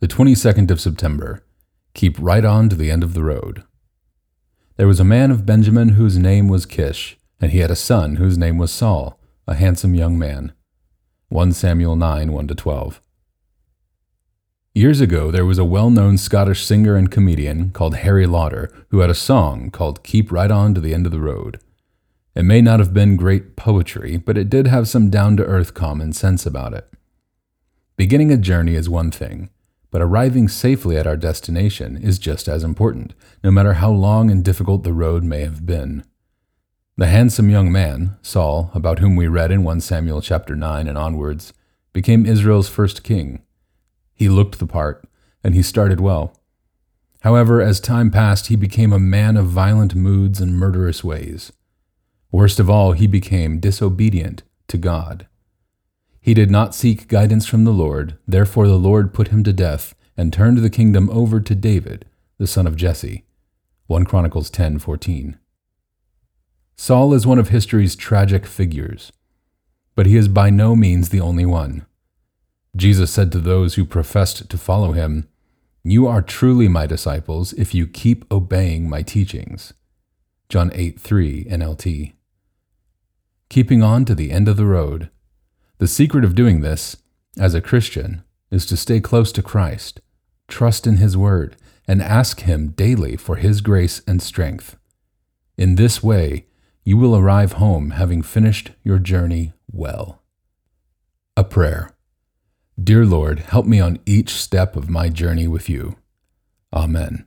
The 22nd of September. Keep right on to the end of the road. There was a man of Benjamin whose name was Kish, and he had a son whose name was Saul, a handsome young man. 1 Samuel 9 1 12. Years ago, there was a well known Scottish singer and comedian called Harry Lauder who had a song called Keep Right On to the End of the Road. It may not have been great poetry, but it did have some down to earth common sense about it. Beginning a journey is one thing, but arriving safely at our destination is just as important, no matter how long and difficult the road may have been. The handsome young man, Saul, about whom we read in 1 Samuel chapter 9 and onwards, became Israel's first king. He looked the part, and he started well. However, as time passed, he became a man of violent moods and murderous ways. Worst of all, he became disobedient to God. He did not seek guidance from the Lord, therefore the Lord put him to death and turned the kingdom over to David, the son of Jesse. 1 Chronicles 10:14. Saul is one of history's tragic figures, but he is by no means the only one. Jesus said to those who professed to follow him, You are truly my disciples if you keep obeying my teachings. John 8 3 NLT. Keeping on to the end of the road. The secret of doing this, as a Christian, is to stay close to Christ, trust in His Word, and ask Him daily for His grace and strength. In this way, you will arrive home having finished your journey well. A prayer. Dear Lord, help me on each step of my journey with you. Amen.